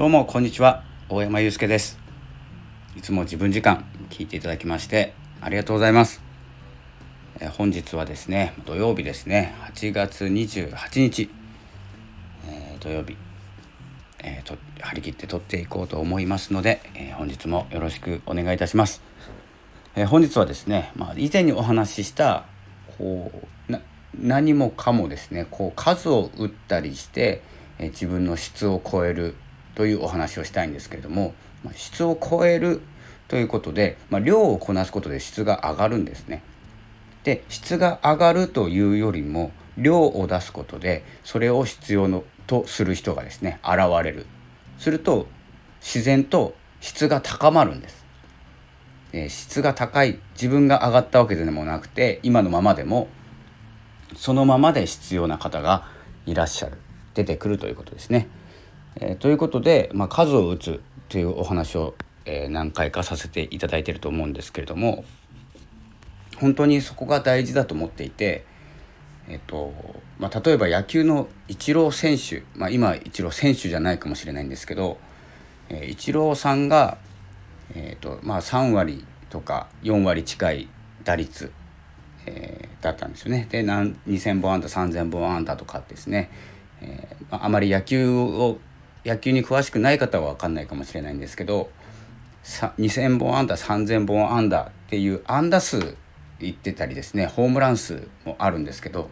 どうもこんにちは。大山祐介です。いつも自分時間聞いていただきましてありがとうございます、え、本日はですね土曜日ですね。8月28日、えー、土曜日、えー、と張り切って撮っていこうと思いますので、え本日もよろしくお願いいたします、え本日はですね、まあ、以前にお話ししたこう何もかもですねこう数を打ったりして、え自分の質を超えるというお話をしたいんですけれども、ま質を超えるということで、まあ、量をこなすことで質が上がるんですね。で質が上がるというよりも量を出すことでそれを必要のとする人がですね現れるすると自然と質が高まるんです。え質が高い自分が上がったわけでもなくて今のままでもそのままで必要な方がいらっしゃる出てくるということですね。えー、ということで、まあ、数を打つというお話を、えー、何回かさせていただいてると思うんですけれども本当にそこが大事だと思っていて、えーとまあ、例えば野球のイチロー選手、まあ、今イチロー選手じゃないかもしれないんですけど、えー、イチローさんが、えーとまあ、3割とか4割近い打率えー、だったんですよね。で何2,000本安打3,000本安打とかですね、えー、あまり野球を野球に詳しくない方は分かんないかもしれないんですけど2,000本安打3,000本安打っていう安打数言ってたりですねホームラン数もあるんですけど、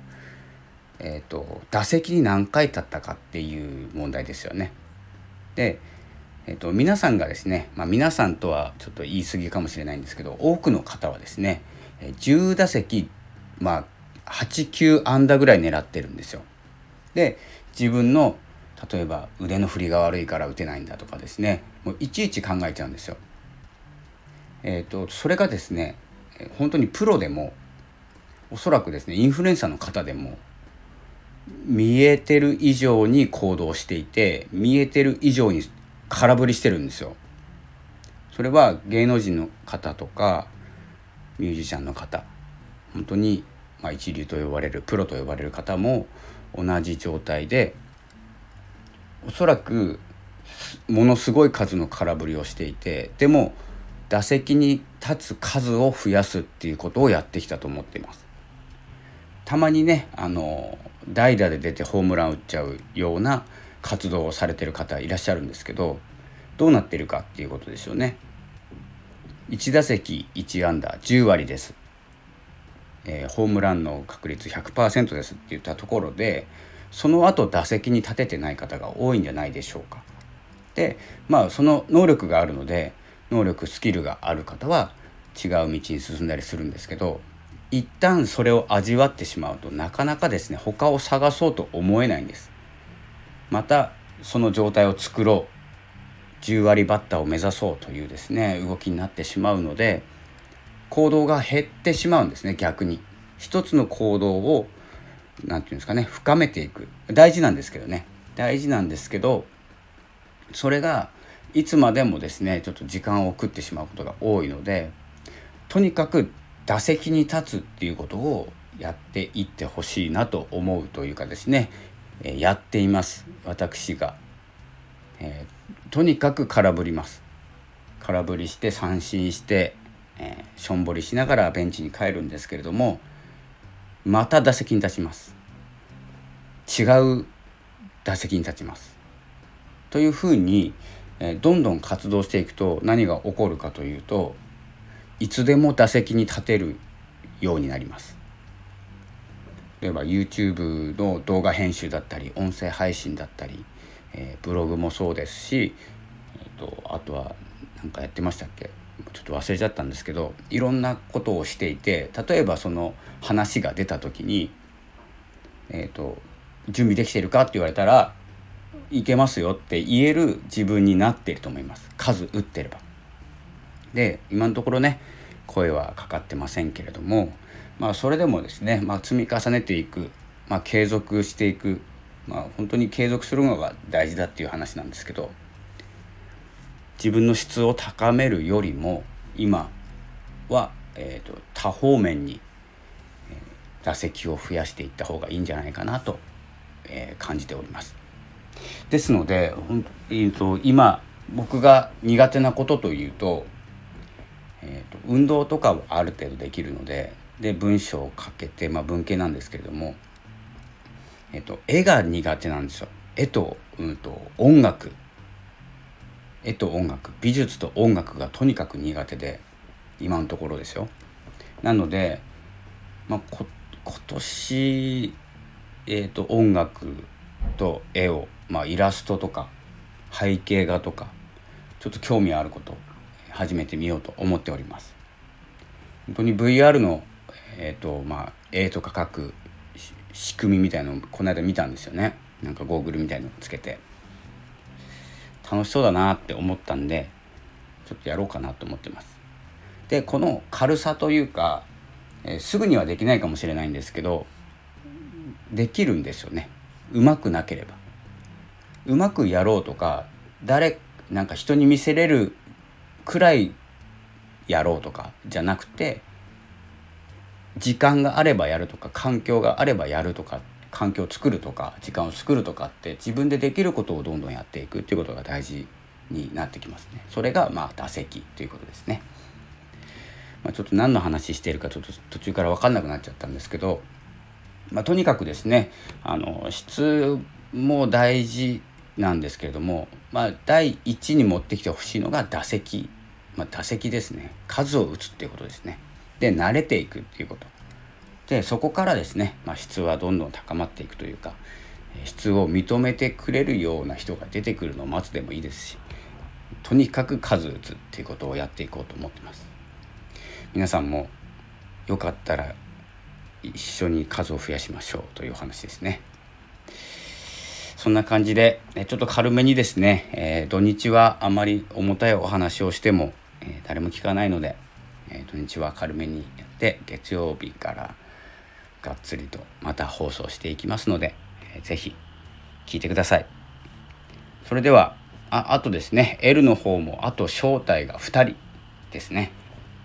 えーと、打席に何回立ったかっていう問題ですよね。で、えーと皆さんがですね、まあ、皆さんとはちょっと言い過ぎかもしれないんですけど多くの方はですね10打席まあ89安打ぐらい狙ってるんですよ。で自分の例えば腕の振りが悪いから打てないんだとかですねもういちいち考えちゃうんですよ。えーと、それがですね本当にプロでもおそらくですねインフルエンサーの方でも見えてる以上に行動していて見えてる以上に空振りしてるんですよ。それは芸能人の方とかミュージシャンの方本当に、まあ、一流と呼ばれるプロと呼ばれる方も同じ状態でおそらくものすごい数の空振りをしていてでも打席に立つ数を増やすっていうことをやってきたと思っています。たまにねあの代打で出てホームラン打っちゃうような活動をされてる方いらっしゃるんですけどどうなってるかっていうことですよね。1打席1安打10割です、えー、ホームランの確率100%ですって言ったところでその後打席に立ててない方が多いんじゃないでしょうか。でまあその能力があるので能力スキルがある方は違う道に進んだりするんですけど一旦それを味わってしまうとなかなかですね他を探そうと思えないんです。またその状態を作ろう10割バッターを目指そうというですね動きになってしまうので行動が減ってしまうんですね逆に。一つの行動を何て言うんですかね深めていく。大事なんですけどね。大事なんですけどそれがいつまでもですねちょっと時間を食ってしまうことが多いのでとにかく打席に立つっていうことをやっていってほしいなと思うというかですねやっています。私が。えー、とにかく空振ります。空振りして三振して、えー、しょんぼりしながらベンチに帰るんですけれどもまた打席に立ちます。違う打席に立ちます。というふうに、どんどん活動していくと何が起こるかというといつでも打席に立てるようになります。例えば YouTube の動画編集だったり音声配信だったりえ、ブログもそうですし、えーと、あとは何かやってましたっけ？ちょっと忘れちゃったんですけどいろんなことをしていて例えばその話が出た時に「えーと、準備できてるか?」って言われたら「いけますよ」って言える自分になっていると思います数打ってれば。で今のところね声はかかってませんけれどもまあそれでもですね、まあ、積み重ねていく、まあ、継続していくまあ本当に継続するのが大事だっていう話なんですけど自分の質を高めるよりも今は、えーと、多方面に、えー、打席を増やしていった方がいいんじゃないかなと、えー、感じております。ですので、えーと、今僕が苦手なことというと,、えーと、運動とかはある程度できるのでで文章を書けて、まあ、文系なんですけれども、えーと、絵が苦手なんですよ。絵と,、うん、と音楽絵と音楽美術と音楽がとにかく苦手で今のところですよ。なので、まあ、今年、えーと、音楽と絵を、まあ、イラストとか背景画とかちょっと興味あること始めてみようと思っております。本当に VR の、えーとまあ、絵とか描く仕組みみたいのをこの間見たんですよねなんかゴーグルみたいのをつけて楽しそうだなって思ったんでちょっとやろうかなと思ってます。でこの軽さというか、えー、すぐにはできないかもしれないんですけどできるんですよね。うまくなければ。うまくやろうとか誰なんか人に見せれるくらいやろうとかじゃなくて時間があればやるとか環境があればやるとか環境を作るとか時間を作るとかって自分でできることをどんどんやっていくっていうことが大事になってきますね。それがまあ打席ということですね。まあ、ちょっと何の話しているかちょっと途中から分かんなくなっちゃったんですけど、まあ、とにかくですねあの質も大事なんですけれども、まあ、第一に持ってきてほしいのが打席、まあ、打席ですね数を打つっていうことですね。で慣れていくっていうことでそこからですね、まあ、質はどんどん高まっていくというか質を認めてくれるような人が出てくるのを待つでもいいですしとにかく数打つっていうことをやっていこうと思ってます。皆さんもよかったら一緒に数を増やしましょうというお話ですね。そんな感じでちょっと軽めにですね、えー、土日はあまり重たいお話をしても、えー、誰も聞かないので、えー、土日は軽めにやって月曜日からがっつりとまた放送していきますので、えー、ぜひ聞いてください。それではああとですね L の方もあと招待が2人ですね、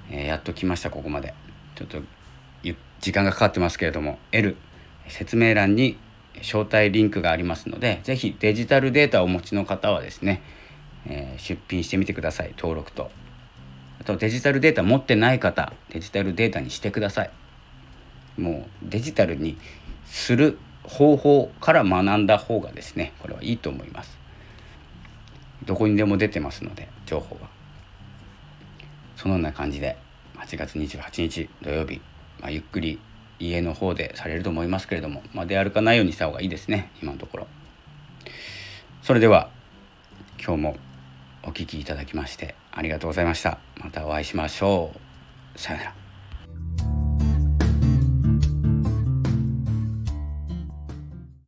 えー、やっと来ましたここまで。ちょっと時間がかかってますけれども L 説明欄に招待リンクがありますので是非デジタルデータをお持ちの方はですね、えー、出品してみてください。登録と。あとデジタルデータ持ってない方デジタルデータにしてください。もうデジタルにする方法から学んだ方がですねこれはいいと思います。どこにでも出てますので情報は。そのような感じで8月28日土曜日、まあ、ゆっくり家の方でされると思いますけれども、まあ、出歩かないようにした方がいいですね今のところ。それでは今日もお聴きいただきましてありがとうございました。またお会いしましょう。さよなら。